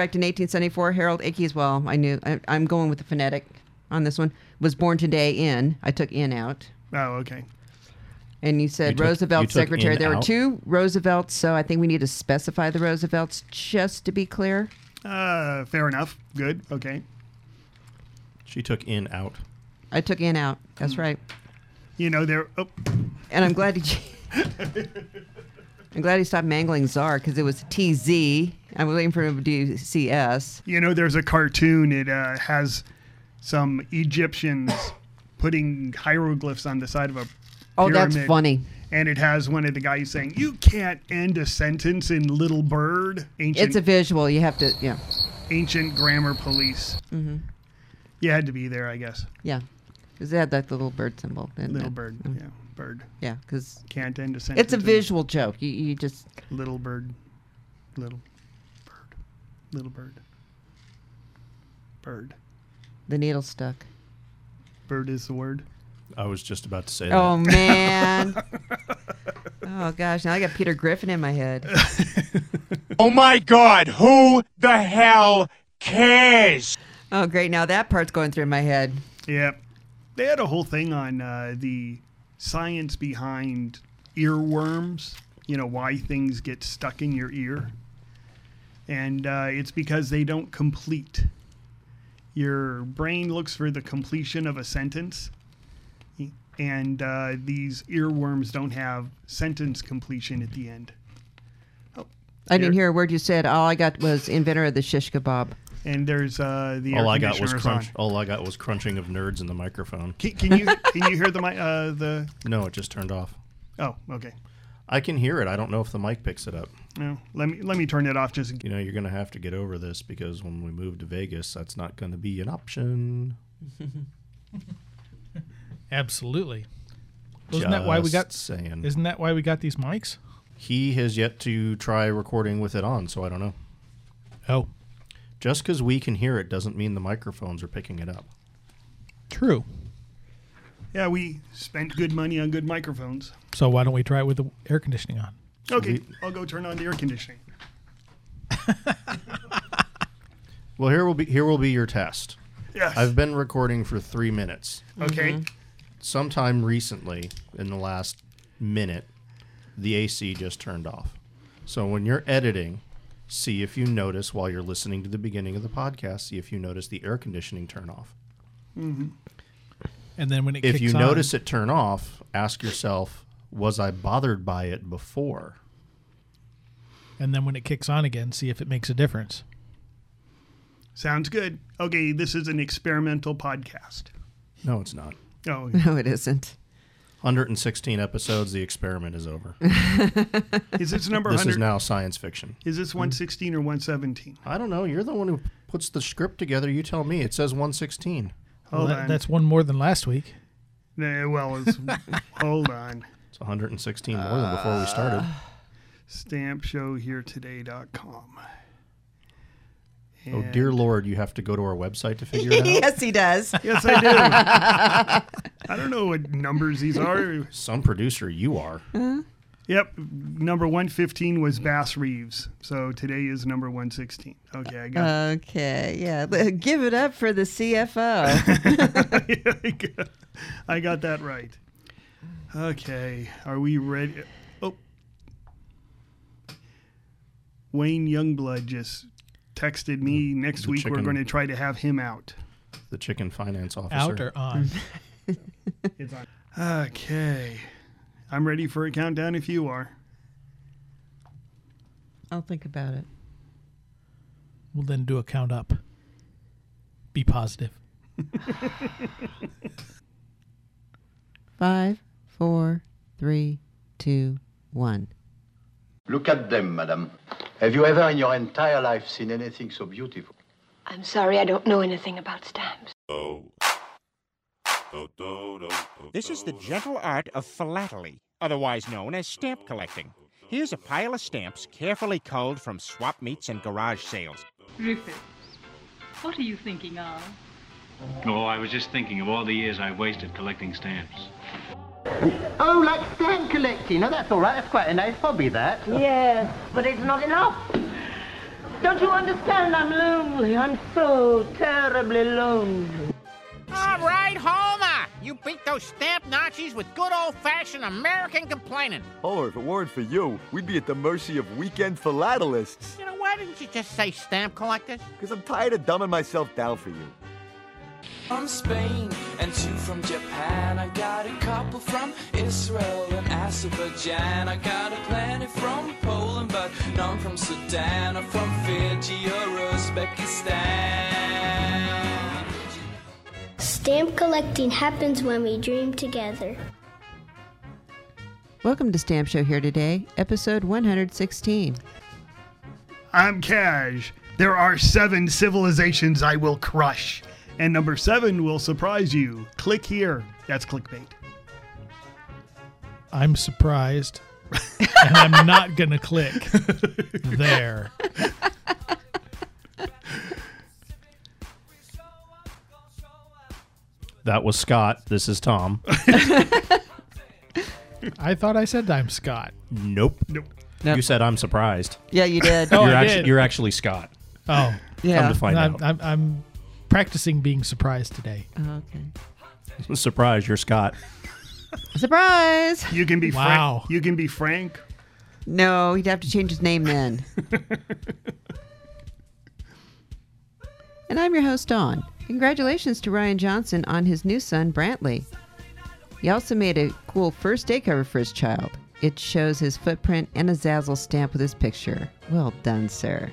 Correct in 1874, Harold Ickes. Well, I knew. I, I'm going with the phonetic on this one. Was born today in. I took in out. Oh, okay. And you said You took- Roosevelt you took secretary. in There were out? two Roosevelts, so I think we need to specify the Roosevelts just to be clear. Uh, fair enough. Good. Okay. She took in out. I took in out. That's Hmm. right. You know there. Oh, And I'm glad he. I'm glad he stopped mangling Czar because it was TZ. I was waiting for him to do CS. you know there's a cartoon. It uh, has some Egyptians putting hieroglyphs on the side of a. Oh, that's funny. And it has one of the guys saying, "You can't end a sentence in little bird." Ancient, It's a visual. You have to. Yeah. ancient grammar police. Mm-hmm. You had to be there, I guess. Yeah. Because they had that little bird symbol. Little it? bird. Yeah, bird. Yeah. Because Can't end a sentence. it's a in- visual joke. You, you just. Little bird. Little bird. Little bird. Bird. The needle stuck. Bird is the word. I was just about to say Oh that. Oh man. oh gosh, now I got Peter Griffin in my head. Oh my god, who the hell cares? Oh great, now that part's going through my head. Yeah. They had a whole thing on uh, the science behind earworms, you know, why things get stuck in your ear. And uh, it's because they don't complete. Your brain looks for the completion of a sentence. And uh, these earworms don't have sentence completion at the end. Oh, I didn't hear a word you said. All I got was inventor of the shish kebab. And there's uh, the All air I got was crunch. on. All I got was crunching of nerds in the microphone. Can, can you can you hear the mi- uh, the? No, it just turned off. Oh, okay. I can hear it. I don't know if the mic picks it up. No, let me let me turn it off just. You know, you're going to have to get over this because when we move to Vegas, that's not going to be an option. Absolutely. Isn't that why we got? Just saying. Isn't that why we got these mics? He has yet to try recording with it on, so I don't know. Oh, Just because we can hear it doesn't mean the microphones are picking it up. true. Yeah, we spent good money on good microphones. So why don't we try it with the air conditioning on? Okay, we- I'll go turn on the air conditioning. Well, here will be here will be your test. Yes. I've been recording for three minutes. okay. Mm-hmm. Sometime recently, in the last minute, the AC just turned off. So when you're editing, see if you notice while you're listening to the beginning of the podcast, see if you notice the air conditioning turn off. Mm-hmm. And then when it If kicks you on, notice it turn off, ask yourself, was I bothered by it before? and then when it kicks on again, see if it makes a difference. Sounds good. Okay, this is an experimental podcast. No, it's not. Oh, No, it isn't. 116 episodes, the experiment is over. is this number this 100? is now science fiction. Is this hmm. 116 or 117? I don't know. You're the one who puts the script together. You tell me. It says 116. Well, Hold that- on. that's one more than last week. Nah, well, it's, hold on. It's 116 more than before we uh, started. Stampshowheretoday.com. Oh dear Lord, you have to go to our website to figure it out. yes, he does. Yes, I do. I don't know what numbers these are. Some producer, you are. Yep, number 115 was Bass Reeves. So today is number 116. Okay, I got Okay, yeah. Give it up for the CFO. I got- I got that right. Okay, are we ready? Oh, Wayne Youngblood just texted me. Next The week we're going to try to have him out. The chicken finance officer. Out or on? It's on. Okay, I'm ready for a countdown if you are. I'll think about it. we'll then do a count up. Be positive. Five, four, three, two, one. Look at them, madam. Have you ever in your entire life seen anything so beautiful? I'm sorry, I don't know anything about stamps. Oh. This is the gentle art of philately, otherwise known as stamp collecting. Here's a pile of stamps carefully culled from swap meets and garage sales. Rufus, what are you thinking of? Oh, I was just thinking of all the years I wasted collecting stamps. Oh, like stamp collecting. Oh, that's all right. That's quite a nice hobby, that. Yes, but it's not enough. Don't you understand? I'm lonely. I'm so terribly lonely. All right, Homer. You beat those stamp Nazis with good old-fashioned American complaining. Homer, if it weren't for you, we'd be at the mercy of weekend philatelists. You know, why didn't you just say stamp collectors? Because I'm tired of dumbing myself down for you. From Spain and two from Japan. I got a couple from Israel and Azerbaijan. I got a plenty from Poland, but none from Sudan or from Fiji or Uzbekistan. Stamp collecting happens when we dream together. Welcome to Stamp Show here today, episode 116. I'm Cash. There are seven civilizations I will crush. And number seven will surprise you. Click here. That's clickbait. I'm surprised, and I'm not gonna click there. That was Scott. This is Tom. I thought I said I'm Scott. Nope. Nope. Nope. You said I'm surprised. Yeah, you did. Oh, you're I actually did. you're actually Scott. Oh, yeah. Come to find I'm, out. I'm, I'm practicing being surprised today. Oh, okay. Surprise, you're Scott. Surprise! You can be Wow. Frank. You can be Frank. No, he'd have to change his name then. and I'm your host, Dawn. Congratulations to Ryan Johnson on his new son, Brantley. He also made a cool first day cover for his child. It shows his footprint and a Zazzle stamp with his picture. Well done, sir.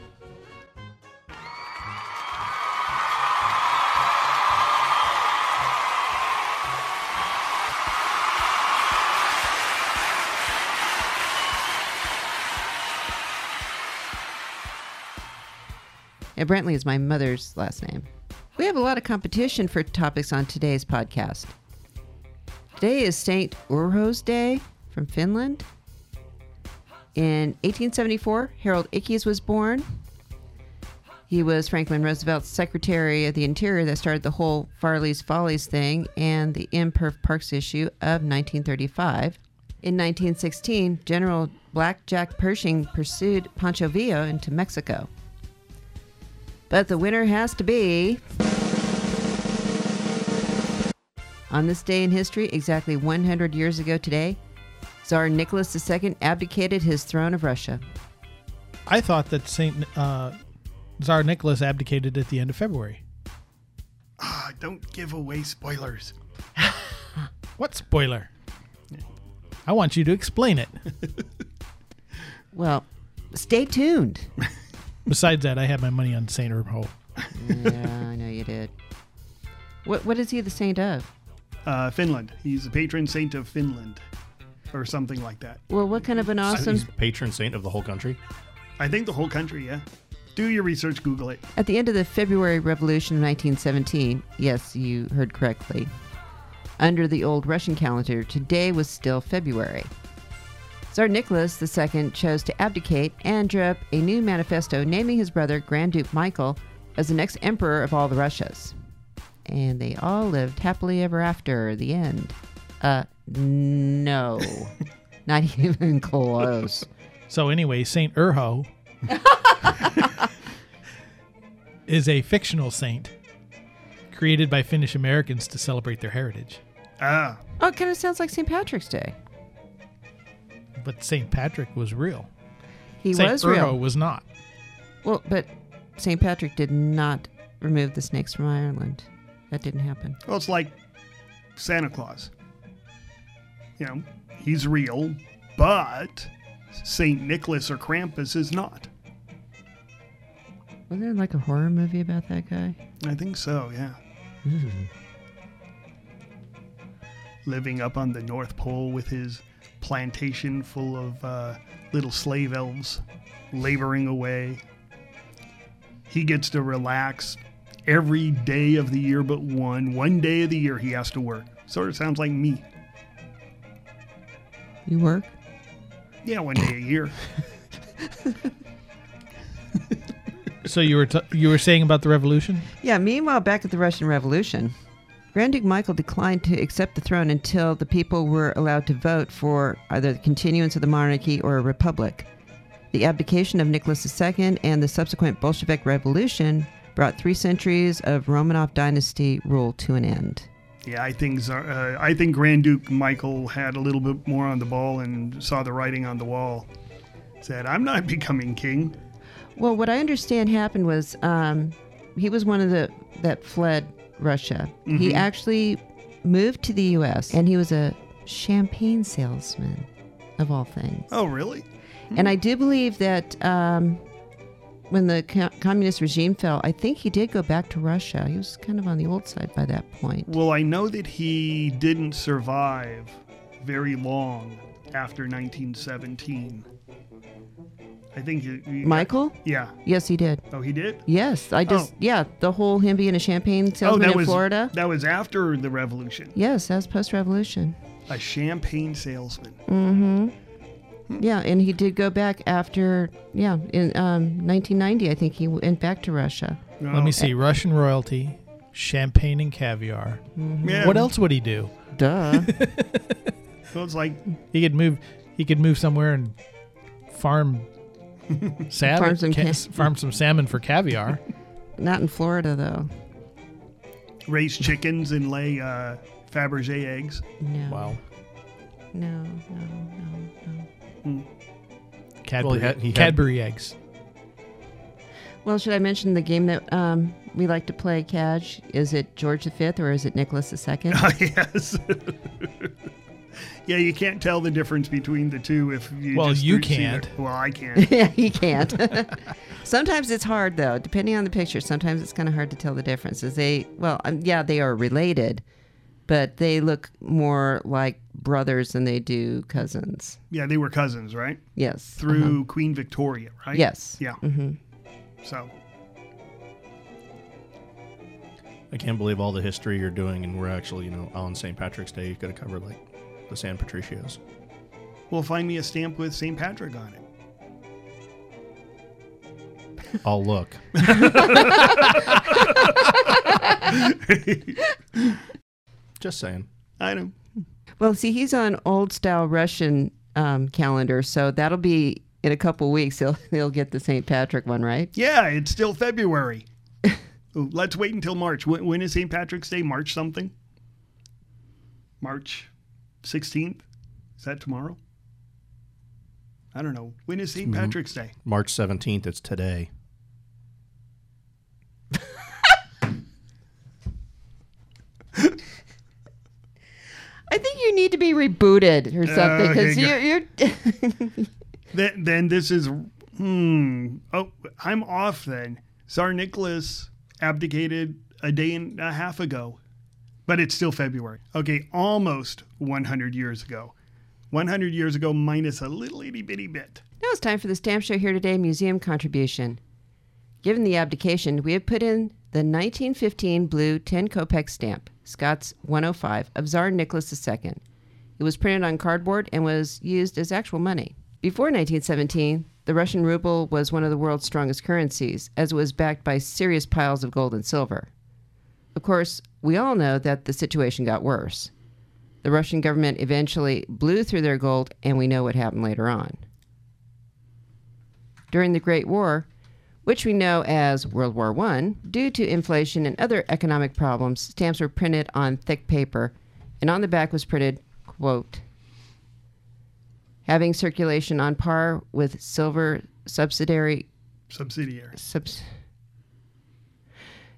Yeah, Brantley is my mother's last name. We have a lot of competition for topics on today's podcast. Today is St. Urho's Day from Finland. In 1874, Harold Ickes was born. He was Franklin Roosevelt's Secretary of the Interior that started the whole Farley's Follies thing and the Imperf Parks issue of 1935. In 1916, General Black Jack Pershing pursued Pancho Villa into Mexico. But the winner has to be. On this day in history, exactly 100 years ago today, Tsar Nicholas II abdicated his throne of Russia. I thought that Saint uh, Tsar Nicholas abdicated at the end of February. Ah, don't give away spoilers. What spoiler? I want you to explain it. Well, stay tuned. Besides that, I had my money on Saint Urho. yeah, I know you did. What What is he the saint of? Uh, Finland. He's the patron saint of Finland, or something like that. Well, what kind of an awesome. He's patron saint of the whole country. I think the whole country. Yeah. Do your research. Google it. At the end of the February Revolution of 1917, yes, you heard correctly, under the old Russian calendar, today was still February. Tsar Nicholas II chose to abdicate and drew up a new manifesto naming his brother Grand Duke Michael as the next emperor of all the Russias. And they all lived happily ever after. The end. Uh, no. Not even close. So anyway, Saint Urho is a fictional saint created by Finnish Americans to celebrate their heritage. Ah. Oh, it kind of sounds like St. Patrick's Day. But Saint Patrick was real. He Saint was Urho real. was not. Well, but St. Patrick did not remove the snakes from Ireland. That didn't happen. Well, it's like Santa Claus. You know, he's real, but Saint Nicholas or Krampus is not. Wasn't there like a horror movie about that guy? I think so. Yeah. Living up on the North Pole with his plantation full of uh, little slave elves laboring away. He gets to relax every day of the year but one. One day of the year he has to work. Sort of sounds like me. You work? Yeah, one day a year. So you were t- you were saying about the revolution? Yeah, meanwhile, back at the Russian Revolution, Grand Duke Michael declined to accept the throne until the people were allowed to vote for either the continuance of the monarchy or a republic. The abdication of Nicholas II and the subsequent Bolshevik Revolution brought three centuries of Romanov dynasty rule to an end. Yeah, I think Tsar- uh, I think Grand Duke Michael had a little bit more on the ball and saw the writing on the wall. Said, "I'm not becoming king." Well, what I understand happened was um, he was one of the that fled Russia. He Mhm. actually moved to the U.S. and he was a champagne salesman, of all things. Oh, really? And I do believe that um, when the co- communist regime fell, I think he did go back to Russia. He was kind of on the old side by that point. Well, I know that he didn't survive very long after 1917. I think he, he- Michael? Yeah. Yes, he did. Oh, he did. Yes, I just Oh. yeah, the whole him being a champagne Oh, salesman that in was Florida. That was after the revolution. Yes, that was post-revolution. A champagne salesman. Mm-hmm. Yeah, and he did go back after yeah in um, 1990. I think he went back to Russia. Let me see. Russian royalty, champagne and caviar. Mhm. Yeah. What else would he do? Duh. So it's like He could move. He could move somewhere and farm salmon. Farm some ca- farm some salmon for caviar. Not in Florida though. raise chickens and lay uh, Fabergé eggs. No. Wow. No, no, no, no. Cadbury, had- he had- Cadbury eggs. Well, should I mention the game that um, we like to play, Cadge? Is it George V or is it Nicholas II? yes. yeah, you can't tell the difference between the two if you. Well, just you can't. Well, I can't. yeah, he can't. sometimes it's hard though, depending on the picture. Sometimes it's kind of hard to tell the differences. They, well, um, yeah, they are related, but they look more like brothers than they do cousins. Yeah, they were cousins, right? Yes. Through uh-huh. Queen Victoria, right? Yes. Yeah. hmm So I can't believe all the history you're doing, and we're actually, you know, on St. Patrick's Day, you could have covered like the San Patricios. Well, find me a stamp with St. Patrick on it. I'll look. Just saying. I know. Well, see, he's on old style Russian um, calendar, so that'll be in a couple weeks. He'll he'll get the St. Patrick one, right? Yeah, it's still February. Ooh, Let's wait until March. When, when is St. Patrick's Day? March something? March 16th? Is that tomorrow? I don't know. When is St. Mhm. Patrick's Day? March 17th, it's today. I think you need to be rebooted or something because Okay, you're, you're Then, then this is, hmm. Oh, I'm off then. Tsar Nicholas abdicated a day and a half ago, but it's still February. Okay, almost 100 years ago. 100 years ago minus a little itty bitty bit. Now it's time for the Stamp Show Here Today museum contribution. Given the abdication, we have put in the 1915 blue 10 kopeck stamp, Scott's 105, of Tsar Nicholas II. It was printed on cardboard and was used as actual money. Before 1917, the Russian ruble was one of the world's strongest currencies, as it was backed by serious piles of gold and silver. Of course, we all know that the situation got worse. The Russian government eventually blew through their gold, and we know what happened later on. During the Great War, which we know as World War I, due to inflation and other economic problems, stamps were printed on thick paper, and on the back was printed, quote, having circulation on par with silver subsidiary Subsidiary. subs-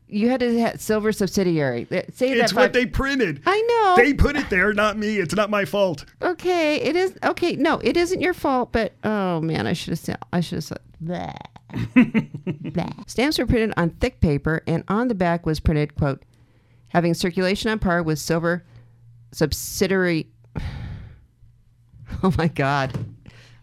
you had to have silver subsidiary. Say It's that what they printed. I know. They put it there, not me. It's not my fault. Okay, it is okay. No, it isn't your fault. But oh man, I should have said. I should have said. Blah. Blah. Stamps were printed on thick paper, and on the back was printed, "quote having circulation on par with silver subsidiary." Oh my God,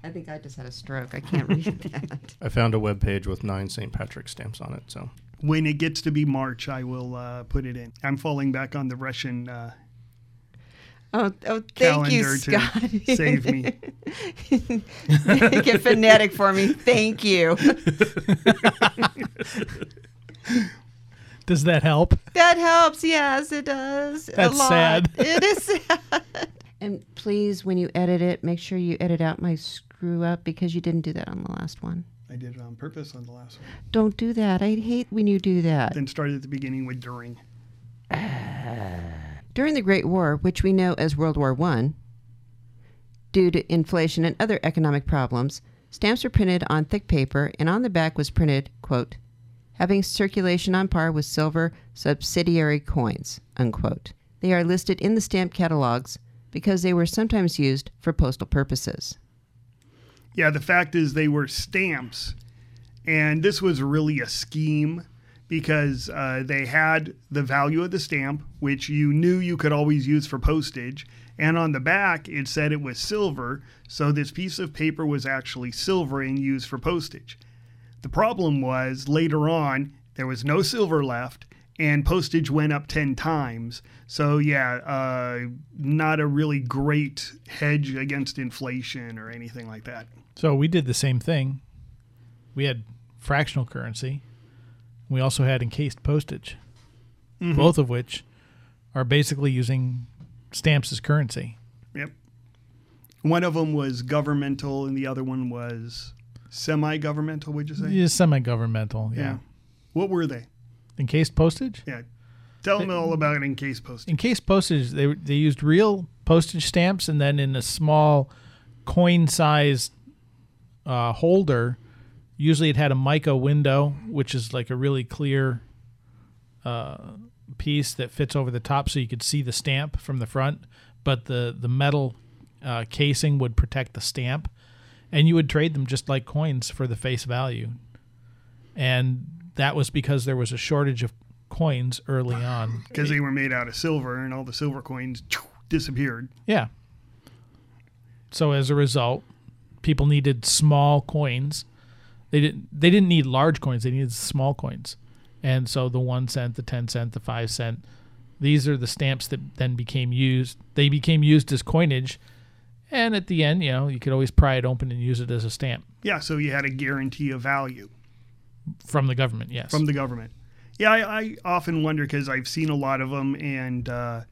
I think I just had a stroke. I can't read that. I found a web page with nine St. Patrick stamps on it. So When it gets to be March, I will uh, put it in. I'm falling back on the Russian uh, Oh, oh, thank you, calendar Scott. to save me. Make it phonetic for me. Thank you. Does that help? That helps. Yes, it does. That's a lot. sad. It is sad. And please, when you edit it, make sure you edit out my screw up because you didn't do that on the last one. I did it on purpose on the last one. Don't do that. I hate when you do that. Then start at the beginning with during. During the Great War, which we know as World War One, due to inflation and other economic problems, stamps were printed on thick paper, and on the back was printed, quote, having circulation on par with silver subsidiary coins, unquote. They are listed in the stamp catalogs because they were sometimes used for postal purposes. Yeah, the fact is they were stamps, and this was really a scheme because uh, they had the value of the stamp, which you knew you could always use for postage, and on the back it said it was silver, so this piece of paper was actually silver and used for postage. The problem was later on there was no silver left, and postage went up 10 times. So, yeah, uh, not a really great hedge against inflation or anything like that. So we did the same thing. We had fractional currency. We also had encased postage, Mhm. both of which are basically using stamps as currency. Yep. One of them was governmental, and the other one was semi-governmental. Would you say? Yeah, semi-governmental. Yeah. Yeah. What were they? Encased postage. Yeah. Tell them all about encased postage. Encased postage. They they used real postage stamps, and then in a small coin-sized uh, holder. Usually, it had a mica window, which is like a really clear uh, piece that fits over the top, so you could see the stamp from the front. But the the metal uh, casing would protect the stamp, and you would trade them just like coins for the face value. And that was because there was a shortage of coins early on. Because they were made out of silver, and all the silver coins disappeared. Yeah. So as a result, people needed small coins. They didn't they didn't need large coins, they needed small coins. And so the 1 cent, the 10 cent, the 5 cent, these are the stamps that then became used. They became used as coinage. And at the end, you know, you could always pry it open and use it as a stamp Yeah, so you had a guarantee of value from the government, yes. from the government. Yeah, I, I often wonder because I've seen a lot of them, and uh,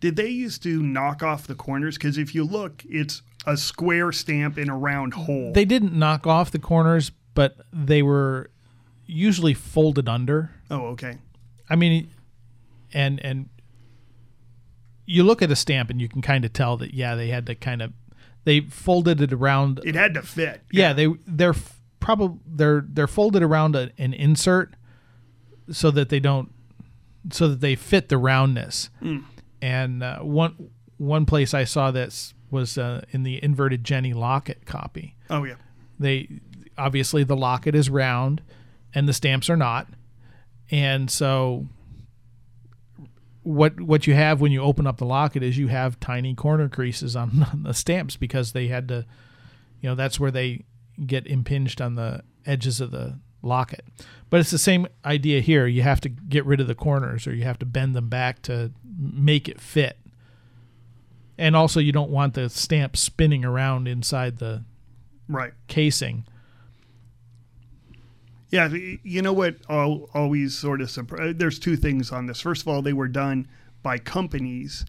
did they used to knock off the corners? Because if you look, it's a square stamp in a round hole. They didn't knock off the corners, but they were usually folded under. oh, okay. I mean, and and you look at a stamp and you can kind of tell that yeah, they had to kind of they folded it around. It had to fit. Yeah, they they're probably they're they're folded around a, an insert so that they don't so that they fit the roundness. Mm. And uh, one one place I saw this was uh, in the inverted Jenny Locket copy. Oh, yeah. They obviously the locket is round and the stamps are not. And so what what you have when you open up the locket is you have tiny corner creases on, on the stamps because they had to you know that's where they get impinged on the edges of the locket. But it's the same idea here. You have to get rid of the corners or you have to bend them back to make it fit. And also you don't want the stamp spinning around inside the Right. casing. Yeah, you know what? al- Always sort of surpri- There's two things on this. First of all, they were done by companies.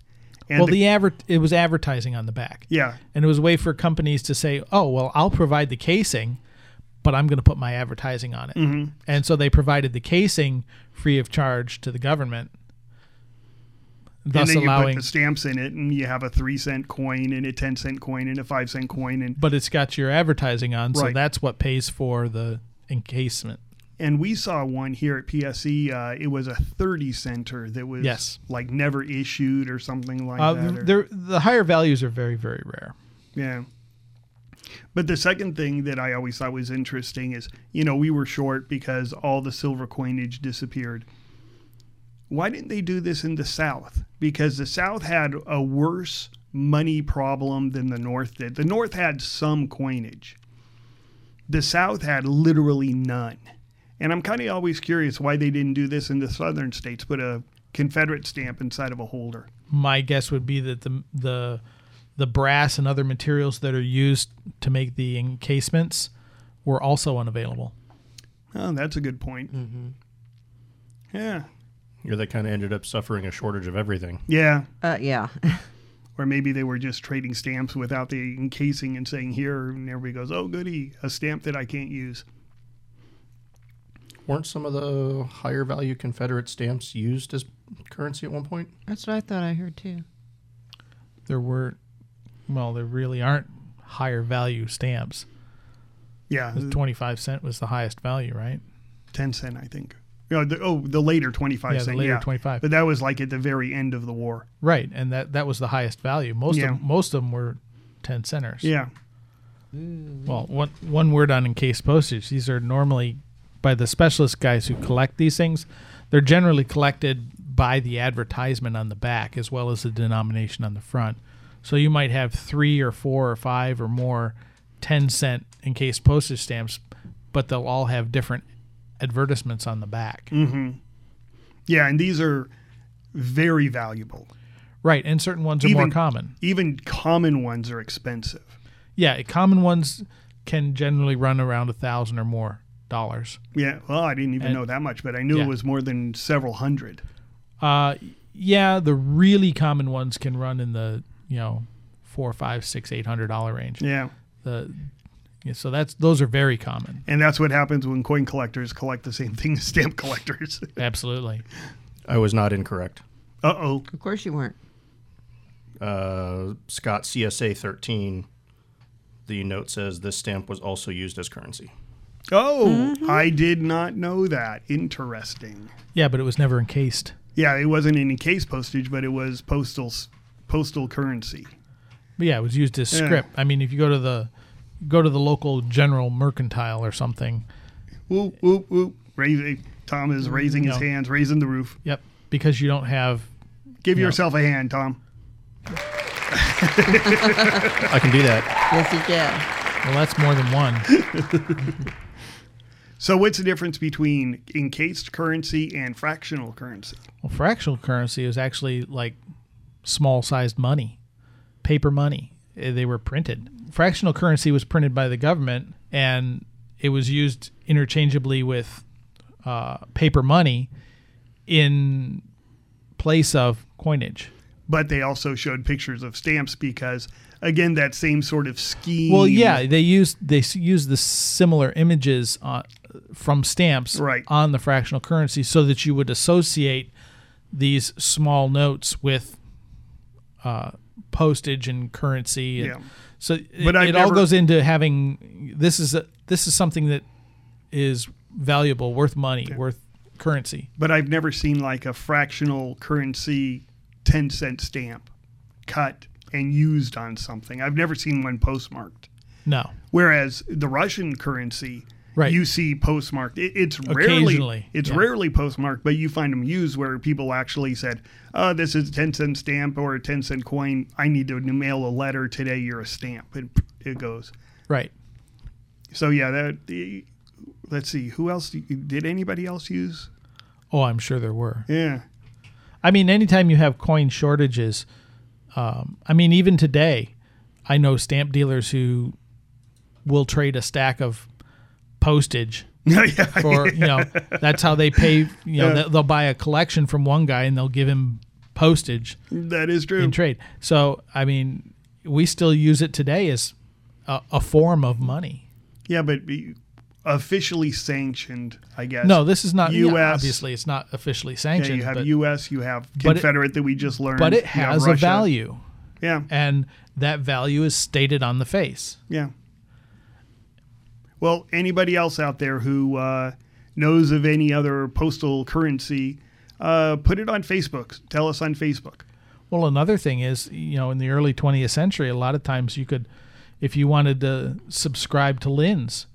And well, the- the adver- it was advertising on the back. Yeah. And it was a way for companies to say, "Oh, well, I'll provide the casing, but I'm going to put my advertising on it." Mhm. And so they provided the casing free of charge to the government, thus and then allowing. you put the stamps in it, and you have a three cent coin and a ten cent coin and a five cent coin, and but it's got your advertising on, so Right. that's what pays for the encasement. and we saw one here at PSE. Uh, it was a thirty center that was Yes. like never issued or something like Uh, that. or- the higher values are very, very rare. Yeah. But the second thing that I always thought was interesting is, you know, we were short because all the silver coinage disappeared. Why didn't they do this in the South? Because the South had a worse money problem than the North did. The North had some coinage. The South had literally none. And I'm kind of always curious why they didn't do this in the southern states, put a Confederate stamp inside of a holder. My guess would be that the the the brass and other materials that are used to make the encasements were also unavailable. Oh, that's a good point. Yeah. Yeah, they kind of ended up suffering a shortage of everything. Yeah. Uh, yeah. Or maybe they were just trading stamps without the encasing and saying here, and everybody goes, "Oh, goody, a stamp that I can't use." Weren't some of the higher value Confederate stamps used as currency at one point? That's what I thought I heard too. There were, well, there really aren't higher value stamps. Yeah, 25 cent was the highest value, right? 10 cent, I think. You know, the, oh, the later 25 Yeah, the cent. later yeah. 25. But that was like at the very end of the war. Right, and that that was the highest value. Most Yeah. of most of them were 10 centers. Yeah. Mm. Well, one one word on encased postage. These are normally by the specialist guys who collect these things. They're generally collected by the advertisement on the back as well as the denomination on the front. So you might have three or four or five or more 10 cent encased postage stamps, but they'll all have different advertisements on the back. hmm Yeah, and these are very valuable. Right, and certain ones are more common. Even common ones are expensive. Yeah, common ones can generally run around a thousand or more dollars. Yeah, well, I didn't even And- know that much, but I knew yeah. it was more than several hundred. Uh, yeah, the really common ones can run in the you know four, five, six, eight hundred dollar range. Yeah. The yeah, so that's those are very common. And that's what happens when coin collectors collect the same thing as stamp collectors. Absolutely. I was not incorrect. Uh oh. Of course you weren't. Uh, Scott CSA 13, the note says this stamp was also used as currency. Oh, I did not know that. Interesting. Yeah, but it was never encased. Yeah, it wasn't an encased postage, but it was postal postal currency. But yeah, it was used as Yeah. script. I mean, if you go to the go to the local general mercantile or something. Whoop whoop whoop. Raising, Tom is raising his hands, raising the roof. Yep, because you don't have. Give you know- yourself a hand, Tom. I can do that. Yes, you can. Well, that's more than one. So, what's the difference between encased currency and fractional currency? Well, fractional currency is actually like small sized money, paper money. Eh, They were printed. Fractional currency was printed by the government and it was used interchangeably with uh, paper money in place of coinage. But they also showed pictures of stamps because, again, that same sort of scheme. Well, yeah, they used they used the similar images uh, from stamps Right. on the fractional currency so that you would associate these small notes with uh, postage and currency. And Yeah. So But it, I've it all goes into having this is a, this is something that is valuable, worth money, worth currency. But I've never seen like a fractional currency 10 cent stamp cut and used on something. I've never seen one postmarked. No. Whereas the Russian currency, Right. you see postmarked. It, it's rarely it's yeah. rarely postmarked, but you find them used where people actually said, "Oh, this is a 10 cent stamp or a 10 cent coin. I need to mail a letter today. You're a stamp." And it goes. Right. So yeah, that the, let's see. Who else did anybody else use? Oh, I'm sure there were. Yeah. I mean, anytime you have coin shortages, um, I mean, even today, I know stamp dealers who will trade a stack of postage Yeah. for you know that's how they pay. You know, Yeah. they'll, buy a collection from one guy and they'll give him postage That is true. in trade. So, I mean, we still use it today as a, a form of money. Yeah, but be- officially sanctioned, I guess. No, this is not. U.S. yeah, obviously, it's not officially Yeah, sanctioned. you have but- U.S., you have but it- Confederate that we just learned. but it has a value. Yeah. And that value is stated on the face. Yeah. Well, anybody else out there who uh, knows of any other postal currency, uh, put it on Facebook. Tell us on Facebook. Well, another thing is, you know, in the early 20th century, a lot of times you could, if you wanted to subscribe to Linn's,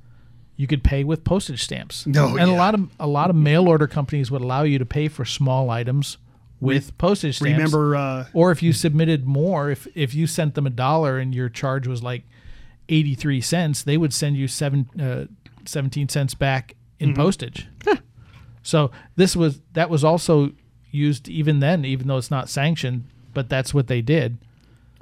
you could pay with postage stamps. Oh, and a lot of a lot of mail order companies would allow you to pay for small items with Re- postage stamps. remember, uh, or if you submitted more, if if you sent them a dollar and your charge was like 83 cents, they would send you seven, uh, 17 cents back in Mhm. postage. so this was that was also used even then, even though it's not sanctioned, but that's what they did.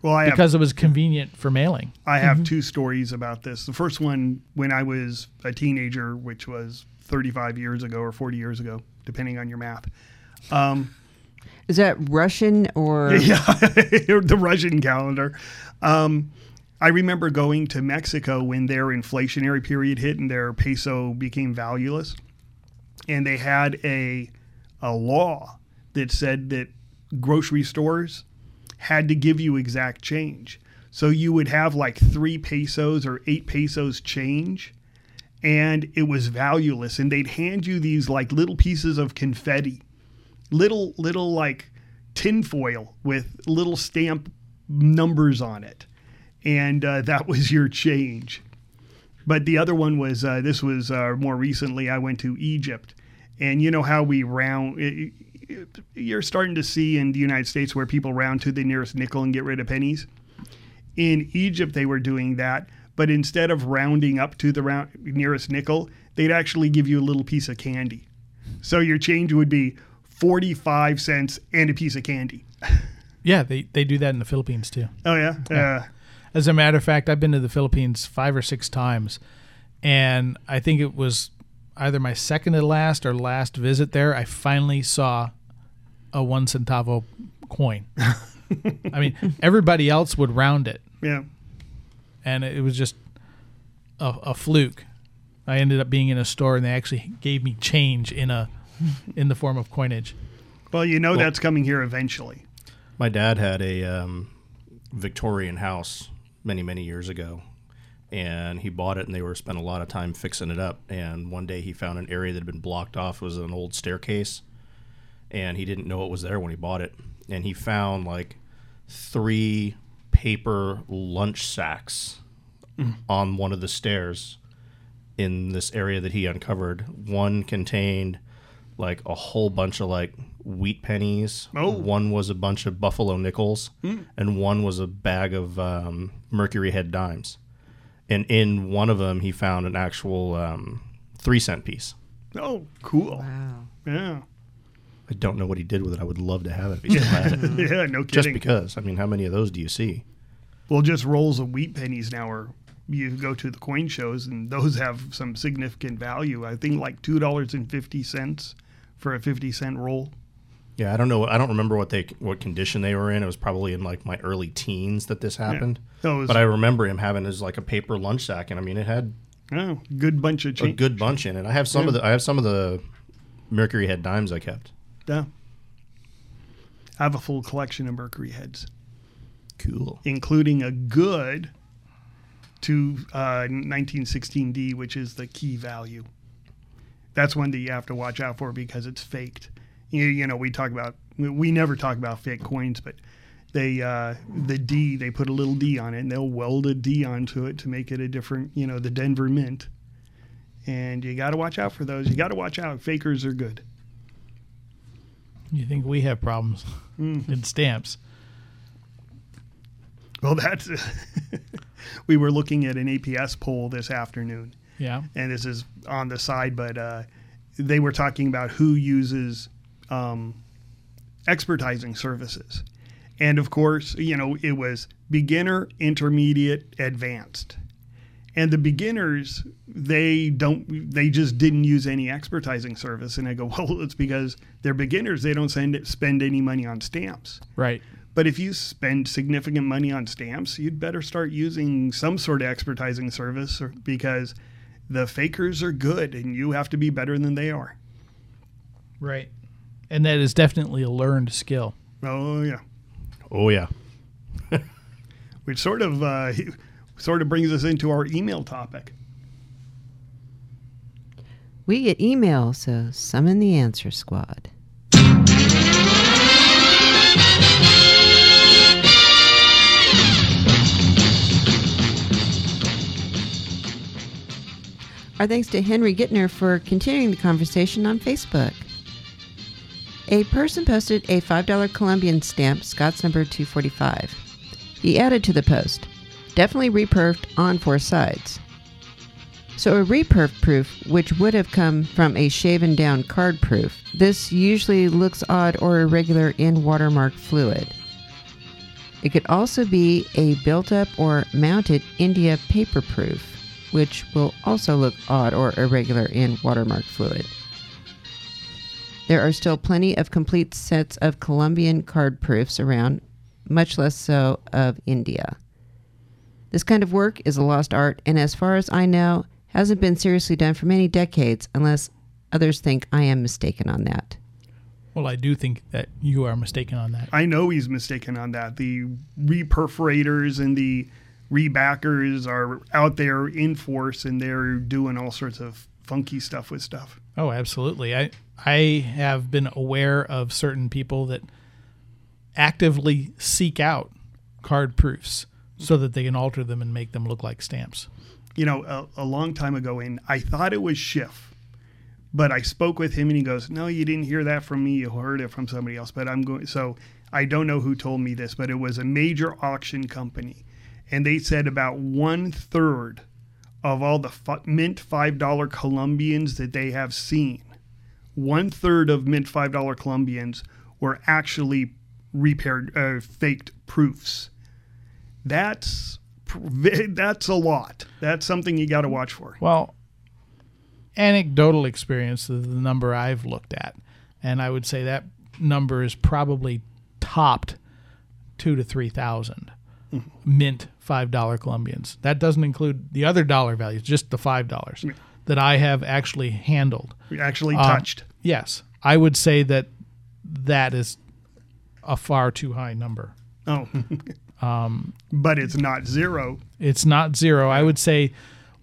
Well, I have- because it was convenient for mailing. I have Mm-hmm. two stories about this. The first one, when I was a teenager, which was 35 years ago or 40 years ago, depending on your math. Um, Is that Russian or yeah, the Russian calendar. Um, I remember going to Mexico when their inflationary period hit and their peso became valueless, and they had a a law that said that grocery stores had to give you exact change. So you would have like three pesos or eight pesos change, and it was valueless. And they'd hand you these like little pieces of confetti, little little like tinfoil with little stamp numbers on it, and uh, that was your change. But the other one was uh, this was uh, more recently. I went to Egypt, and you know how we round. It, you're starting to see in the United States where people round to the nearest nickel and get rid of pennies. In Egypt, they were doing that, but instead of rounding up to the round, nearest nickel, they'd actually give you a little piece of candy. So your change would be 45 cents and a piece of candy. Yeah, they, they do that in the Philippines too. Oh, yeah? Yeah. As a matter of fact, I've been to the Philippines five or six times, and I think it was either my second to last or last visit there. I finally saw a one centavo coin. I mean, everybody else would round it. Yeah. And it was just a, a fluke. I ended up being in a store and they actually gave me change in a in the form of coinage. Well, you know Well- that's coming here eventually. My dad had a um, Victorian house many, many years ago, and he bought it, and they were spent a lot of time fixing it up. And one day he found an area that had been blocked off. It was an old staircase, and he didn't know it was there when he bought it. And he found like three paper lunch sacks Mm. on one of the stairs in this area that he uncovered. One contained like a whole bunch of like wheat pennies. Oh. One was a bunch of buffalo nickels, Mm. and one was a bag of um, Mercury head dimes. And in one of them, he found an actual um, three cent piece. Oh, cool. Wow. Yeah. I don't know what he did with it. I would love to have it if he still had it. Yeah, no kidding. Just because. I mean, how many of those do you see? Well, just rolls of wheat pennies now are you go to the coin shows and those have some significant value. I think like two dollars and fifty cents for a fifty cent roll. Yeah, I don't know. I don't remember what they what condition they were in. It was probably in like my early teens that this happened. It was- but I remember him having his like a paper lunch sack, and I mean, it had Oh, good bunch of a good bunch in it. I have some Yeah. of the I have some of the Mercury head dimes I kept. Yeah. I have a full collection of Mercury heads, Cool. including a good to uh, 1916D, which is the key value. That's one that you have to watch out for because it's faked. You, you know, we talk about we- never talk about fake coins, but they uh, the D they put a little D on it and they'll weld a D onto it to make it a different, you know, the Denver Mint. And you got to watch out for those. You got to watch out. Fakers are good. You think we have problems in stamps? Well, that's we were looking at an APS poll this afternoon. Yeah. and this is on the side, but uh, they were talking about who uses um, expertising services, and of course, you know, it was beginner, intermediate, advanced, and the beginners they don't they just didn't use any expertising service, and I go, well, it's because they're beginners; they don't send spend any money on stamps. Right. But if you spend significant money on stamps, you'd better start using some sort of expertising service or, because the fakers are good and you have to be better than they are. Right. And that is definitely a learned skill. Oh yeah. Oh yeah. Which sort of uh, sort of brings us into our email topic. We get email, so summon the answer squad. Our thanks to Henry Gitner for continuing the conversation on Facebook. A person posted a $5 Colombian stamp, Scott's number 245. He added to the post, definitely reperfed on four sides. So a reperf proof, which would have come from a shaven down card proof, this usually looks odd or irregular in watermark fluid. It could also be a built up or mounted India paper proof, which will also look odd or irregular in watermark fluid. There are still plenty of complete sets of Colombian card proofs around, much less so of India. This kind of work is a lost art, and as far as I know, hasn't been seriously done for many decades, unless others think I am mistaken on that. Well, I do think that you are mistaken on that. I know he's mistaken on that. The reperforators and the rebackers are out there in force, and they're doing all sorts of funky stuff with stuff. Oh, absolutely. I I have been aware of certain people that actively seek out card proofs so that they can alter them and make them look like stamps. You know, a, a long time ago, and I thought it was Schiff, but I spoke with him, and he goes, "No, you didn't hear that from me. You heard it from somebody else." But I'm going. So I don't know who told me this, but it was a major auction company, and they said about one third of all the mint five dollar Columbians that they have seen, one third of mint five dollar Columbians were actually repaired, uh, faked proofs. That's that's a lot. That's something you got to watch for. Well, anecdotal experience is the number I've looked at, and I would say that number is probably topped two to three thousand mm-hmm. mint five dollar Columbians. That doesn't include the other dollar values, just the five dollars that I have actually handled, actually touched. Um, yes, I would say that that is a far too high number. Oh, um, but it's not zero. It's not zero. I would say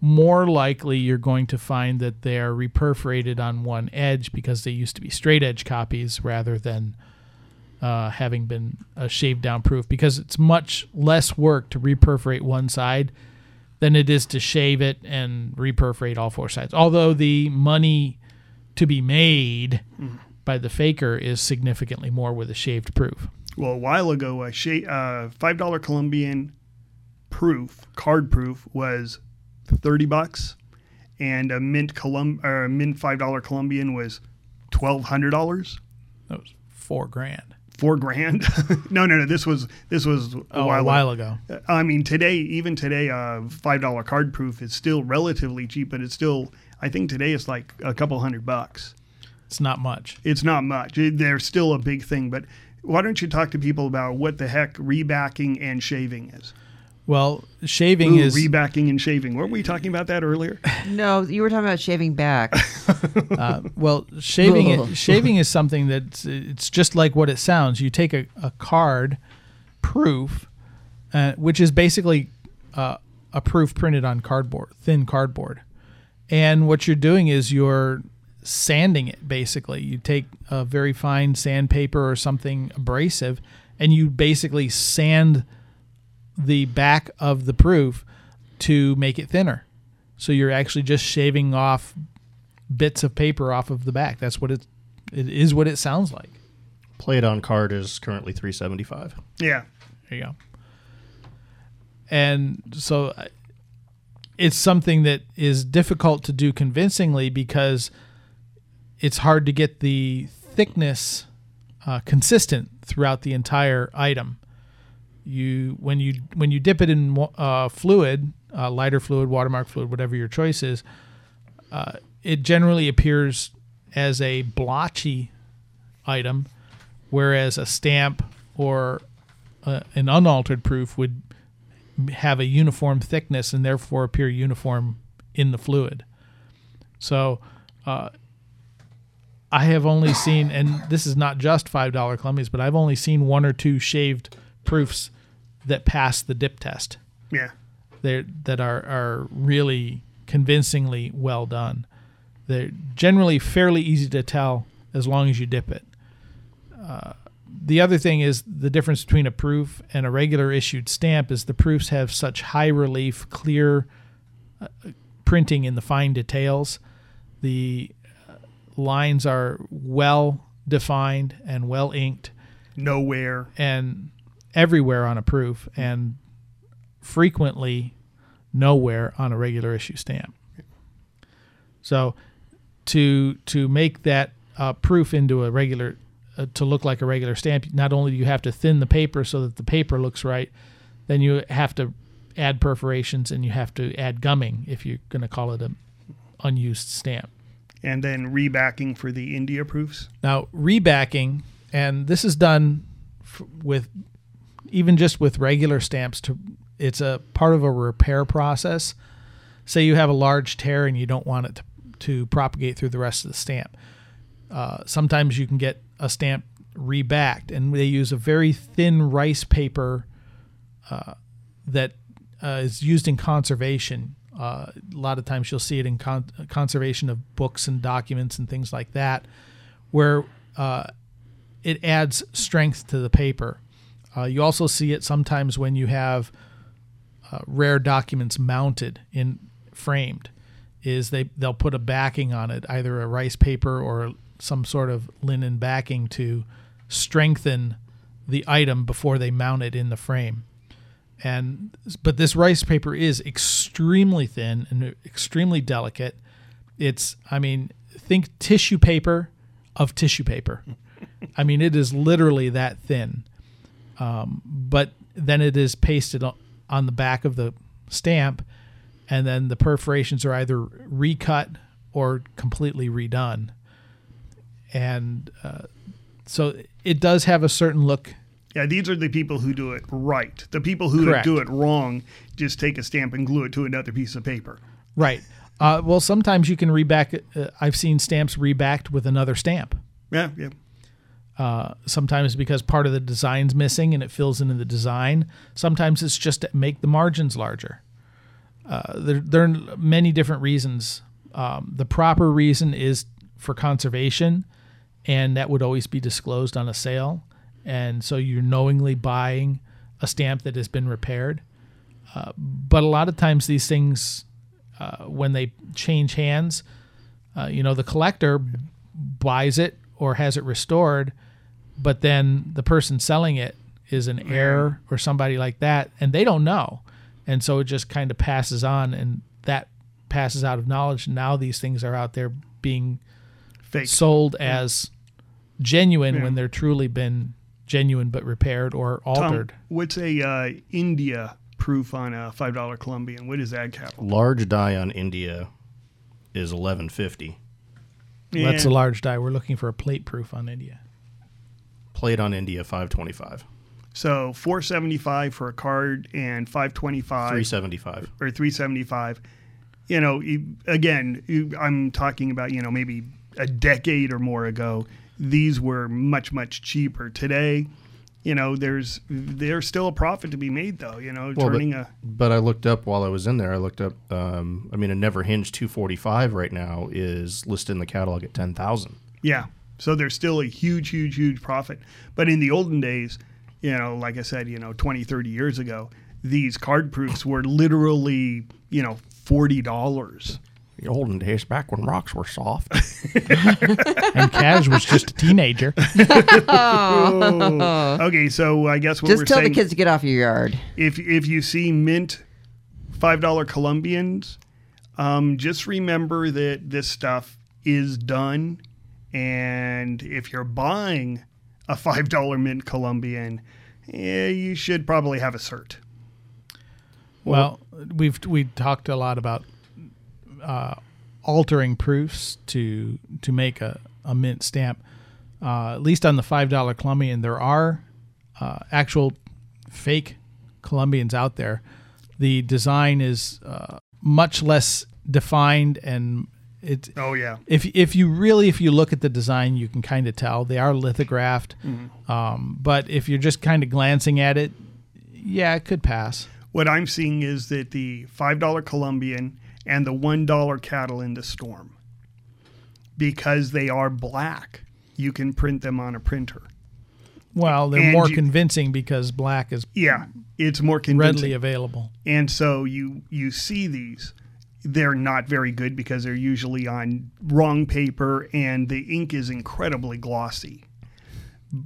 more likely you're going to find that they are reperforated on one edge because they used to be straight edge copies rather than uh, having been a shaved down proof because it's much less work to reperforate one side than it is to shave it and reperforate all four sides. Although the money to be made mm. by the faker is significantly more with a shaved proof. Well, a while ago, a sh- uh, five dollar Columbian proof card proof was thirty bucks, and a mint Colum or a mint five dollar Columbian was twelve hundred dollars. That was four grand. Four grand? no, no, no. This was this was a, oh, while, a while ago. I mean, today, even today, uh, five dollar card proof is still relatively cheap, but it's still. I think today it's like a couple hundred bucks. It's not much. It's not much. They're still a big thing, but why don't you talk to people about what the heck rebacking and shaving is? Well, shaving Ooh, is rebacking and shaving. Weren't we talking about that earlier? No, you were talking about shaving back. uh, well, shaving is, shaving is something that it's just like what it sounds. You take a, a card proof, uh, which is basically uh, a proof printed on cardboard, thin cardboard, and what you're doing is you're sanding it. Basically, you take a very fine sandpaper or something abrasive, and you basically sand the back of the proof to make it thinner. So you're actually just shaving off bits of paper off of the back. That's what it it is what it sounds like. Plate on card is currently 375. Yeah. There you go. And so uh, it's something that is difficult to do convincingly because it's hard to get the thickness uh, consistent throughout the entire item you when you when you dip it in uh, fluid, uh, lighter fluid, watermark fluid, whatever your choice is, uh, it generally appears as a blotchy item, whereas a stamp or uh, an unaltered proof would have a uniform thickness and therefore appear uniform in the fluid. So. Uh, I have only seen, and this is not just five dollar Columbians, but I've only seen one or two shaved proofs that pass the dip test. Yeah. They're, that are are really convincingly well done. They're generally fairly easy to tell as long as you dip it. Uh, the other thing is the difference between a proof and a regular issued stamp is the proofs have such high relief, clear uh, printing in the fine details. The uh, lines are well defined and well inked. Nowhere. And everywhere on a proof and frequently nowhere on a regular issue stamp. So to to make that uh, proof into a regular uh, to look like a regular stamp, not only do you have to thin the paper so that the paper looks right, then you have to add perforations and you have to add gumming if you're going to call it an unused stamp. and then rebacking for the India proofs. Now, rebacking, and this is done f- with even just with regular stamps. To it's a part of a repair process. Say you have a large tear and you don't want it to, to propagate through the rest of the stamp. Uh, sometimes you can get a stamp rebacked, and they use a very thin rice paper uh, that uh, is used in conservation. Uh, a lot of times you'll see it in con- conservation of books and documents and things like that, where uh, it adds strength to the paper. Uh, you also see it sometimes when you have uh, rare documents mounted in framed, is they they'll put a backing on it, either a rice paper or some sort of linen backing to strengthen the item before they mount it in the frame and but this rice paper is extremely thin and extremely delicate. It's I mean, think tissue paper of tissue paper. I mean, it is literally that thin. Um, but then it is pasted on the back of the stamp, and then the perforations are either recut or completely redone. And uh, so it does have a certain look yeah, these are the people who do it right. The people who Correct. do it wrong just take a stamp and glue it to another piece of paper. Right. Uh, well, sometimes you can reback. it- Uh, I've seen stamps rebacked with another stamp. Yeah, yeah. Uh, sometimes because part of the design's missing and it fills in in the design. Sometimes it's just to make the margins larger. Uh, there, there are many different reasons. Um, the proper reason is for conservation, and that would always be disclosed on a sale. And so you're knowingly buying a stamp that has been repaired. Uh, but a lot of times these things, uh, when they change hands, uh, you know, the collector buys it or has it restored, but then the person selling it is an heir or somebody like that, and they don't know. And so it just kind of passes on, and that passes out of knowledge. Now these things are out there being Fake. sold as genuine Yeah. when they're truly been genuine but repaired or altered. Tom, what's a uh, India proof on a five dollar Columbian? What is that capital? Large die on India is eleven fifty. That's a large die. We're looking for a plate proof on India. Plate on India five twenty five. So four seventy five for a card and five twenty five. Three seventy five. or 375 you know again i'm talking about you know maybe a decade or more ago these were much much cheaper today you know there's there's still a profit to be made though you know Well, turning but, a but I looked up while I was in there. I looked up. Um, I mean, a never hinge 245 right now is listed in the catalog at 10,000. yeah so there's still a huge huge huge profit but in the olden days you know like i said you know 20 30 years ago these card proofs were literally you know $40 The olden days, back when rocks were soft. and Cash was just a teenager. Oh. okay, so I guess what Just we're just tell saying, the kids to get off your yard. If if you see mint five dollar Columbians, um, just remember that this stuff is done, and if you're buying a five dollar mint Columbian, you should probably have a cert. Well, we've we talked a lot about uh, altering proofs to to make a, a mint stamp. Uh, at least on the five dollar Columbian, there are uh, actual fake Columbians out there. The design is uh, much less defined, and it. Oh yeah. If if you really if you look at the design, you can kind of tell they are lithographed. Mhm. Um, but if you're just kind of glancing at it, yeah, it could pass. What I'm seeing is that the five dollar Columbian and the one dollar cattle in the storm, because they are black, you can print them on a printer. Well, they're And more you- convincing because black is Yeah, it's more convincing. readily available. And so you you see these, they're not very good because they're usually on wrong paper and the ink is incredibly glossy.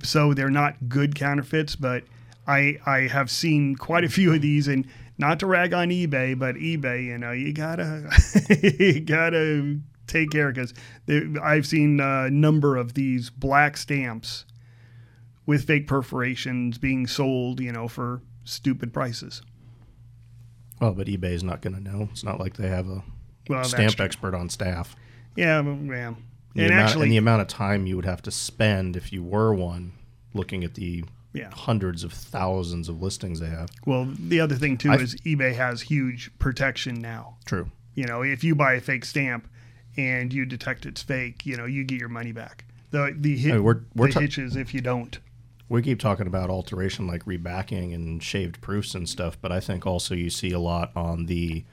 So they're not good counterfeits, but I I have seen quite a few of these and not to rag on eBay, but eBay, you know, you gotta you gotta take care because I've seen a number of these black stamps with fake perforations being sold, you know, for stupid prices. Well, but eBay's not going to know. It's not like they have a Well, stamp expert on staff. Yeah, yeah. The and amount, actually, and the amount of time you would have to spend if you were one, looking at the Yeah. hundreds of thousands of listings they have. well, the other thing too I- is eBay has huge protection now. True. You know, if you buy a fake stamp and you detect it's fake, you know, you get your money back. The the, hit, Hey, we're- we're the ta- hitches if you don't. We keep talking about alteration like rebacking and shaved proofs and stuff, but I think also you see a lot on the,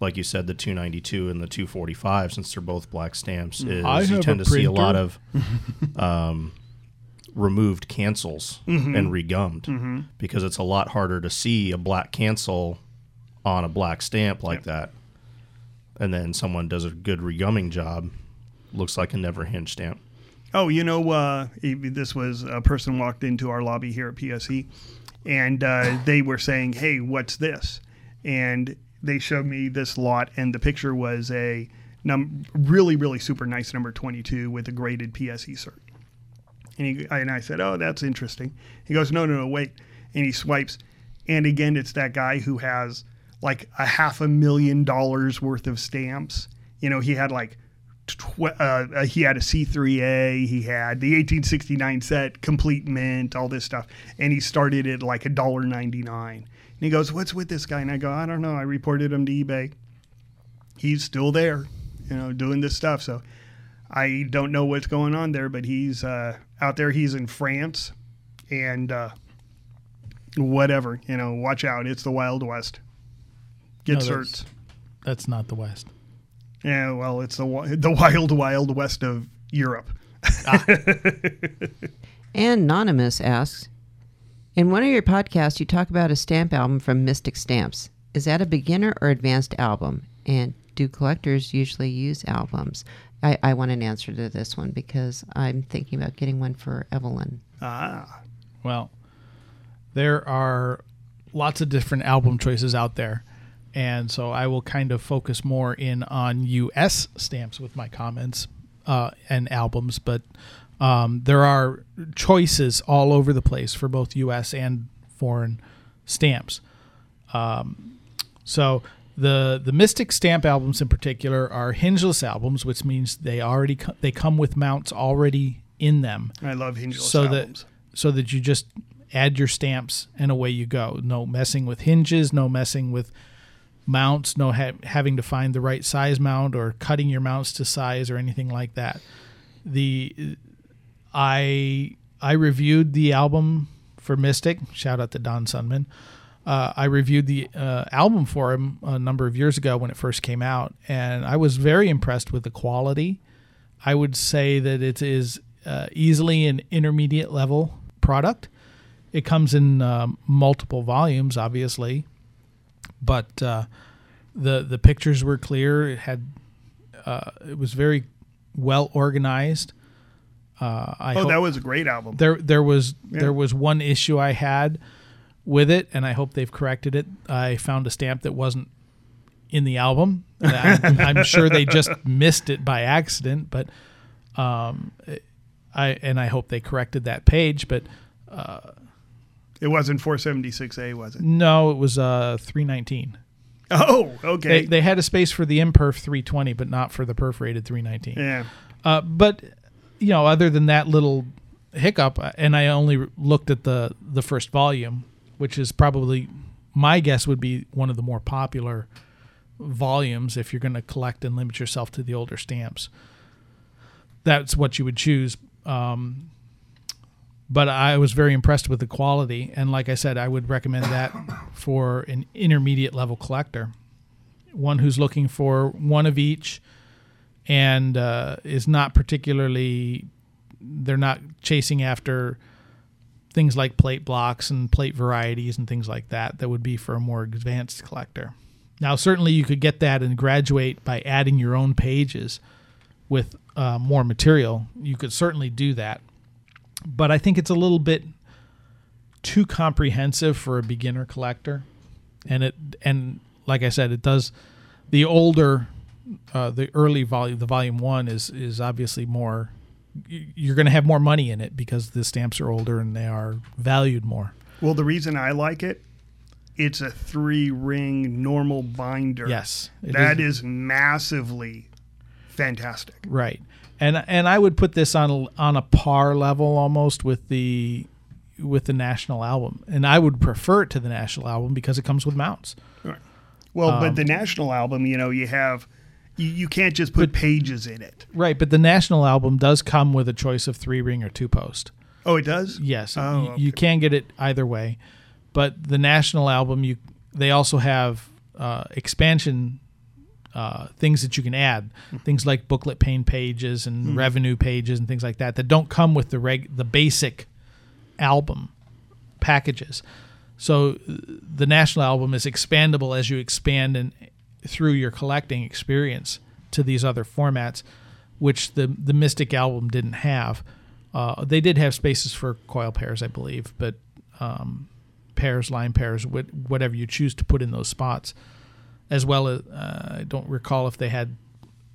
like you said, the 292 and the 245, since they're both black stamps. Is I you tend to see a lot of um, removed cancels Mhm. and regummed Mhm. because it's a lot harder to see a black cancel on a black stamp like that, and then someone does a good regumming job, looks like a never hinge stamp. Oh, you know, uh, this was a person walked into our lobby here at PSE, and uh, they were saying, "Hey, what's this?" And they showed me this lot, and the picture was a num- really, really super nice number twenty-two with a graded PSE cert. And he and I said, "Oh, that's interesting." He goes, "No, no, no, wait," and he swipes, and again, it's that guy who has like a half a million dollars worth of stamps. You know, he had like tw- uh, he had a C3A, he had the 1869 set, complete mint, all this stuff, and he started at like a dollar ninety nine. And he goes, "What's with this guy?" And I go, "I don't know. I reported him to eBay. He's still there, you know, doing this stuff. So I don't know what's going on there, but he's uh, out there. He's in France, and uh, whatever, you know, watch out. It's the Wild West. Get No, certs. that's, that's not the West. Yeah, well, it's the the wild, wild west of Europe. And Anonymous asks In one of your podcasts, you talk about a stamp album from Mystic Stamps. Is that a beginner or advanced album? And do collectors usually use albums? I, I want an answer to this one because I'm thinking about getting one for Evelyn. Ah, Well, there are lots of different album choices out there. And so I will kind of focus more in on US stamps with my comments uh, and albums. But um, there are choices all over the place for both US and foreign stamps. Um, so the the Mystic stamp albums in particular are hingeless albums, which means they already co- they come with mounts already in them I love hingeless so albums. that so that you just add your stamps and away you go. No messing with hinges, no messing with mounts, no ha- having to find the right size mount or cutting your mounts to size or anything like that. The I I reviewed the album for Mystic. Shout out to Don Sundman. Uh, I reviewed the uh, album for him a number of years ago when it first came out, and I was very impressed with the quality. I would say that it is uh, easily an intermediate level product. It comes in um, multiple volumes, obviously, but uh, the the pictures were clear. It had uh, it was very well organized. Uh, I oh, hope- that was a great album. there there was Yeah. there was one issue I had with it, and I hope they've corrected it. I found a stamp that wasn't in the album. I'm, I'm sure they just missed it by accident, but um, I and I hope they corrected that page. But uh, It wasn't 476A, was it? no, it was uh 319. Oh, okay. They, they had a space for the imperf 320, but not for the perforated 319. Yeah. Uh, but you know, other than that little hiccup, uh, and I only looked at the the first volume, which is probably my guess would be one of the more popular volumes if you're going to collect and limit yourself to the older stamps. That's what you would choose. Um, but I was very impressed with the quality, and like I said, I would recommend that for an intermediate level collector, one who's looking for one of each, and uh, is not particularly. They're not chasing after things like plate blocks and plate varieties and things like that. That would be for a more advanced collector. Now, certainly, you could get that and graduate by adding your own pages with uh, more material. You could certainly do that but I think it's a little bit too comprehensive for a beginner collector. And it and like I said, it does the older uh, the early volume the volume one is is obviously more you're going to have more money in it because the stamps are older and they are valued more. Well, the reason I like it, it's a three ring normal binder. Yes, that is. massively fantastic. Right. And and I would put this on a, on a par level almost with the with the national album. And I would prefer it to the national album because it comes with mounts. Right. Well, Um, but the national album, you know, you have you, you can't just put pages in it. Right, but the national album does come with a choice of 3 ring or 2 post. Oh, it does. Yes, Oh, y- you, can get it either way, but the national album you they also have uh, expansion uh, things that you can add, things like booklet pane pages and Mhm. revenue pages and things like that that don't come with the reg the basic album packages. So uh, the national album is expandable as you expand and through your collecting experience to these other formats, which the the Mystic album didn't have. Uh, they did have spaces for coil pairs, I believe, but um, pairs, line pairs, wh- whatever you choose to put in those spots, as well as uh, I don't recall if they had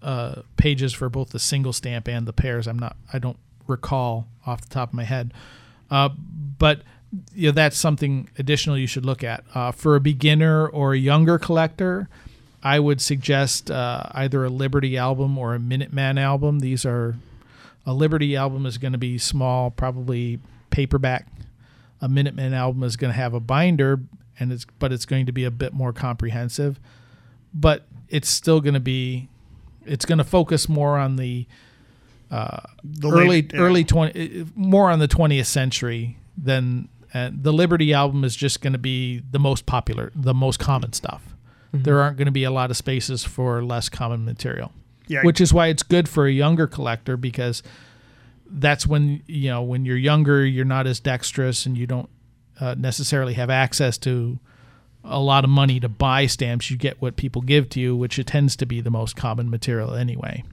uh, pages for both the single stamp and the pairs. I'm not, I don't recall off the top of my head, uh, but you know that's something additional you should look at uh, for a beginner or a younger collector. I would suggest uh, either a Liberty album or a Minuteman album. These are a Liberty album is going to be small, probably paperback. A Minuteman album is going to have a binder, and it's but it's going to be a bit more comprehensive. But it's still going to be, it's going to focus more on the, uh, The early late- yeah. early twenty, more on the twentieth century than uh, the Liberty album is just going to be the most popular, the most common stuff. Mm-hmm. There aren't going to be a lot of spaces for less common material. Yeah. Which is why it's good for a younger collector because that's when you know when you're younger you're not as dexterous and you don't uh, necessarily have access to a lot of money to buy stamps you get what people give to you which it tends to be the most common material anyway.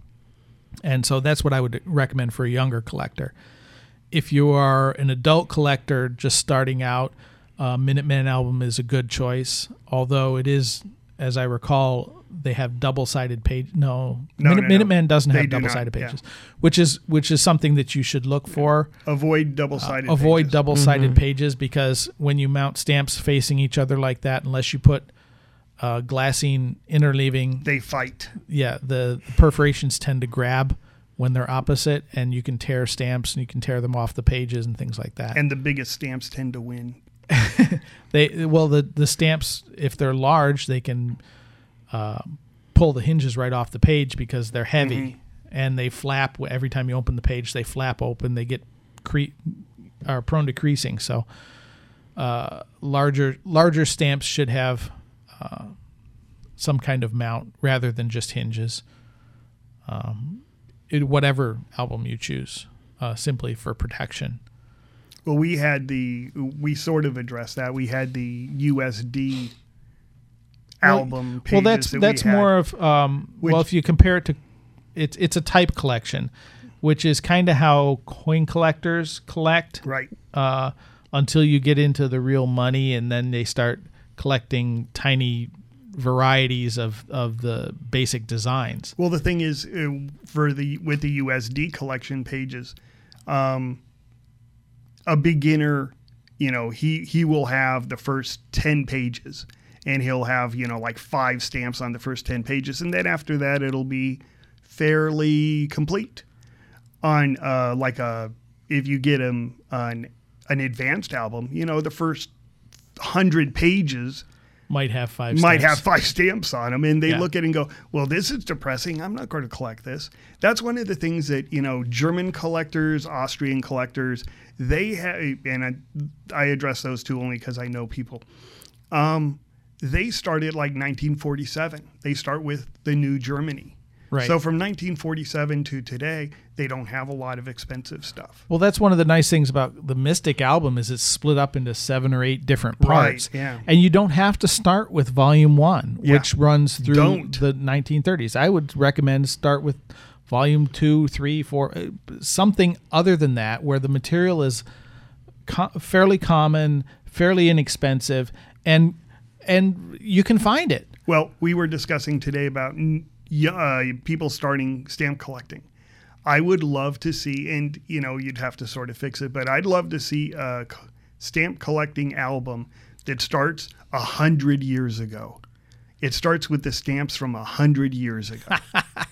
And so that's what i would recommend for a younger collector. If you are an adult collector just starting out uh, minuteman album is a good choice although it is as i recall they have double-sided page no, No, Minute, no, no. minuteman doesn't They have do double-sided yeah. pages which is which is something that you should look for Avoid double-sided. uh, avoid pages. double-sided Mhm. pages because when you mount stamps facing each other like that unless you put uh, glassine interleaving They fight. yeah the perforations tend to grab when they're opposite and you can tear stamps and you can tear them off the pages and things like that And the biggest stamps tend to win. they well the the stamps if they're large they can uh, pull the hinges right off the page because they're heavy Mhm. and they flap every time you open the page they flap open they get cre- are prone to creasing. So uh, larger larger stamps should have uh, some kind of mount rather than just hinges. Um, it, whatever album you choose uh, simply for protection Well, we had the we sort of addressed that. We had the USD album. Well, pages that's that we that's had. more of um, well, if you compare it to, it's it's a type collection, which is kind of how coin collectors collect, right? Uh, until you get into the real money, and then they start collecting tiny varieties of of the basic designs. Well, the thing is, uh, for the with the USD collection pages, um, a beginner, you know, he he will have the first ten pages, and he'll have you know like five stamps on the first ten pages, and then after that, it'll be fairly complete. On uh, like a if you get him on an advanced album, you know, the first hundred pages Might have five. might stamps. have five stamps on them and they Yeah. look at it and go well this is depressing i'm not going to collect this that's one of the things that you know german collectors austrian collectors they have and i, I address those two only because i know people um, they started like 1947 they start with the new germany Right. so from 1947 to today they don't have a lot of expensive stuff Well, that's one of the nice things about the Mystic album is it's split up into seven or eight different parts. Right, yeah. And you don't have to start with volume one, Yeah. which runs through Don't. the 1930s. I would recommend start with volume two, three, four, uh, something other than that, where the material is co- fairly common, fairly inexpensive, and and you can find it. Well, we were discussing today about y- uh, people starting stamp collecting. I would love to see, and you know, you'd have to sort of fix it, but I'd love to see a stamp collecting album that starts a hundred years ago. It starts with the stamps from a hundred years ago,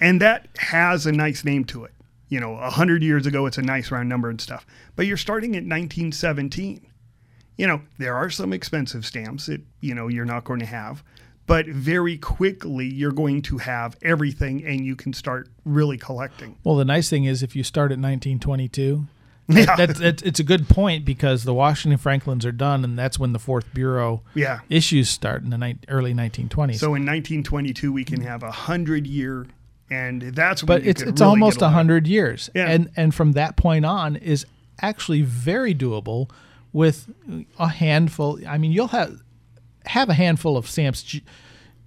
And that has a nice name to it. You know, a 100 years ago, it's a nice round number and stuff. But you're starting at 1917. You know, there are some expensive stamps that, you know, you're not going to have. But very quickly, you're going to have everything and you can start really collecting. Well, the nice thing is if you start at 1922, Yeah. it's a good point because the Washington Franklins are done, and that's when the Fourth Bureau Yeah. issues start in the ni- early 1920s. So in 1922, we can have a 100 year, and that's but it's it's really almost a hundred years, Yeah. and and from that point on is actually very doable with a handful. I mean, you'll have have a handful of stamps,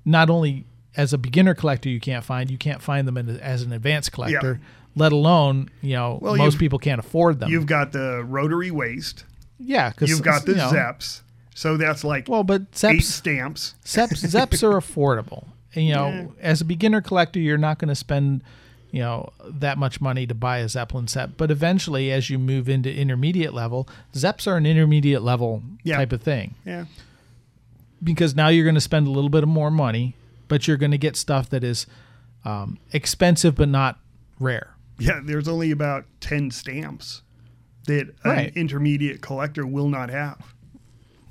not only as a beginner collector you can't find, you can't find them in, as an advanced collector. Let alone, you know, Well, most people can't afford them. You've got the rotary waste. Yeah, 'cause, you've got the you know- Zeps. So that's like well, but eight stamps. Zeps Zeps are affordable. And, you know, Yeah. as a beginner collector, you're not going to spend, you know, that much money to buy a Zeppelin set. But eventually, as you move into intermediate level, Zeps are an intermediate level Yeah. type of thing Yeah. Because now you're going to spend a little bit of more money, but you're going to get stuff that is um, expensive but not rare. Yeah. There's only about 10 stamps that an intermediate collector will not have.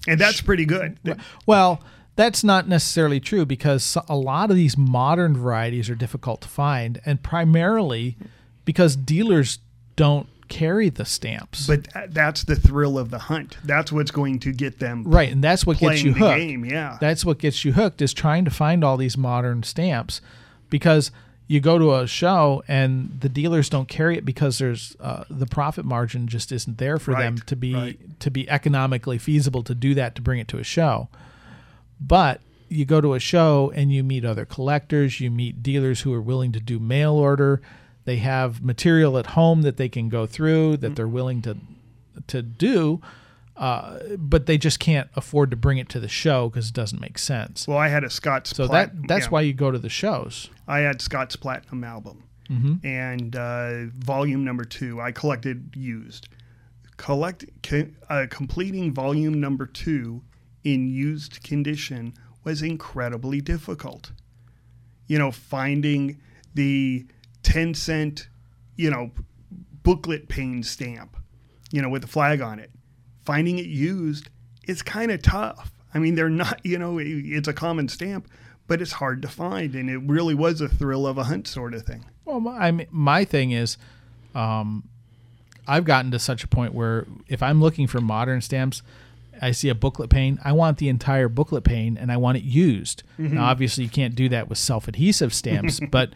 And that's pretty good. Well, that's not necessarily true because a lot of these modern varieties are difficult to find, and primarily because dealers don't carry the stamps. But that's the thrill of the hunt. That's what's going to get them right, and that's what gets you the hooked. game. Yeah. That's what gets you hooked is trying to find all these modern stamps because you go to a show and the dealers don't carry it because there's uh, the profit margin just isn't there for them to be right. to be economically feasible to do that to bring it to a show. But you go to a show and you meet other collectors, you meet dealers who are willing to do mail order. They have material at home that they can go through that they're willing to to do, uh, but they just can't afford to bring it to the show because it doesn't make sense. Well, I had a Scott's So Plat- that that's yeah. why you go to the shows. I had Scott's Platinum album, Mhm. and uh, volume number two. I collected used. Collect co- uh, completing volume number two in used condition was incredibly difficult. You know, finding the ten cent, you know, booklet pane stamp, you know, with the flag on it. Finding it used is kind of tough. I mean, they're not, you know, it- it's a common stamp, but it's hard to find, and it really was a thrill of a hunt sort of thing. Well, my, I mean, my thing is, um, I've gotten to such a point where if I'm looking for modern stamps, I see a booklet pane. I want the entire booklet pane, and I want it used. Mhm. Now, obviously, you can't do that with self-adhesive stamps, but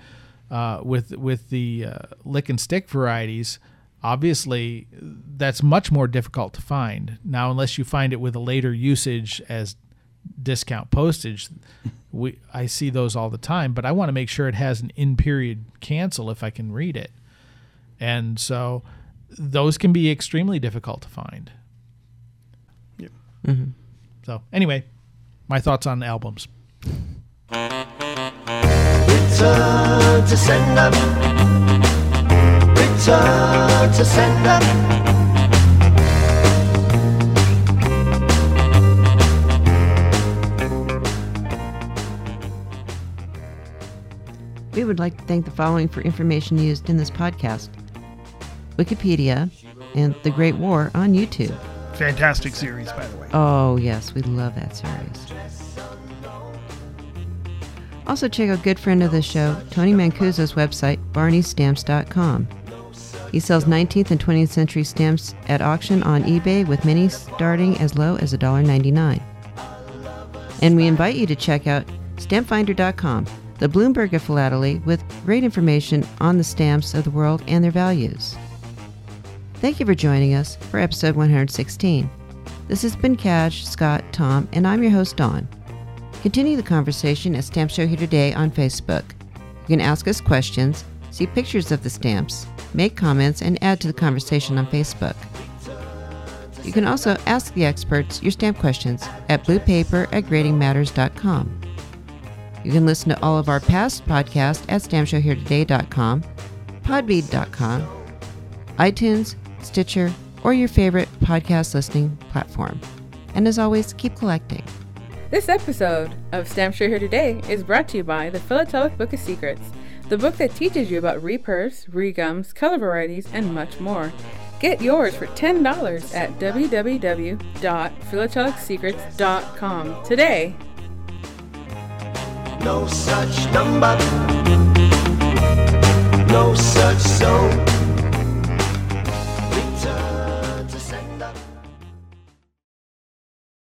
uh, with with the uh, lick and stick varieties, obviously, that's much more difficult to find. Now, unless you find it with a later usage as discount postage, we I see those all the time. But I want to make sure it has an in period cancel if I can read it, and so those can be extremely difficult to find. Yep. Mhm. So anyway, my thoughts on albums. Return to sender. Return to sender. We would like to thank the following for information used in this podcast Wikipedia and The Great War on YouTube. Fantastic series, by the way. Oh, yes, we love that series. Also, check out good friend of the show, Tony Mancuso's website, barneystamps.com. He sells 19th and 20th century stamps at auction on eBay with many starting as low as $1.99. And we invite you to check out stampfinder.com, the Bloomberg of philately, with great information on the stamps of the world and their values. Thank you for joining us for episode 116. This has been Cash, Scott, Tom, and I'm your host, Dawn. Continue the conversation at Stamp Show Here Today on Facebook. You can ask us questions, see pictures of the stamps, make comments, and add to the conversation on Facebook. You can also ask the experts your stamp questions at bluepaper at gradingmatters.com. You can listen to all of our past podcasts at stampshowheretoday.com, podbean.com, iTunes, Stitcher, or your favorite podcast listening platform. And as always, keep collecting. This episode of Stamp Show Here Today is brought to you by the Philatelic Book of Secrets, the book that teaches you about reperfs, regums, color varieties, and much more. Get yours for $10 at www.philatelicsecrets.com today. No such number, no such soul.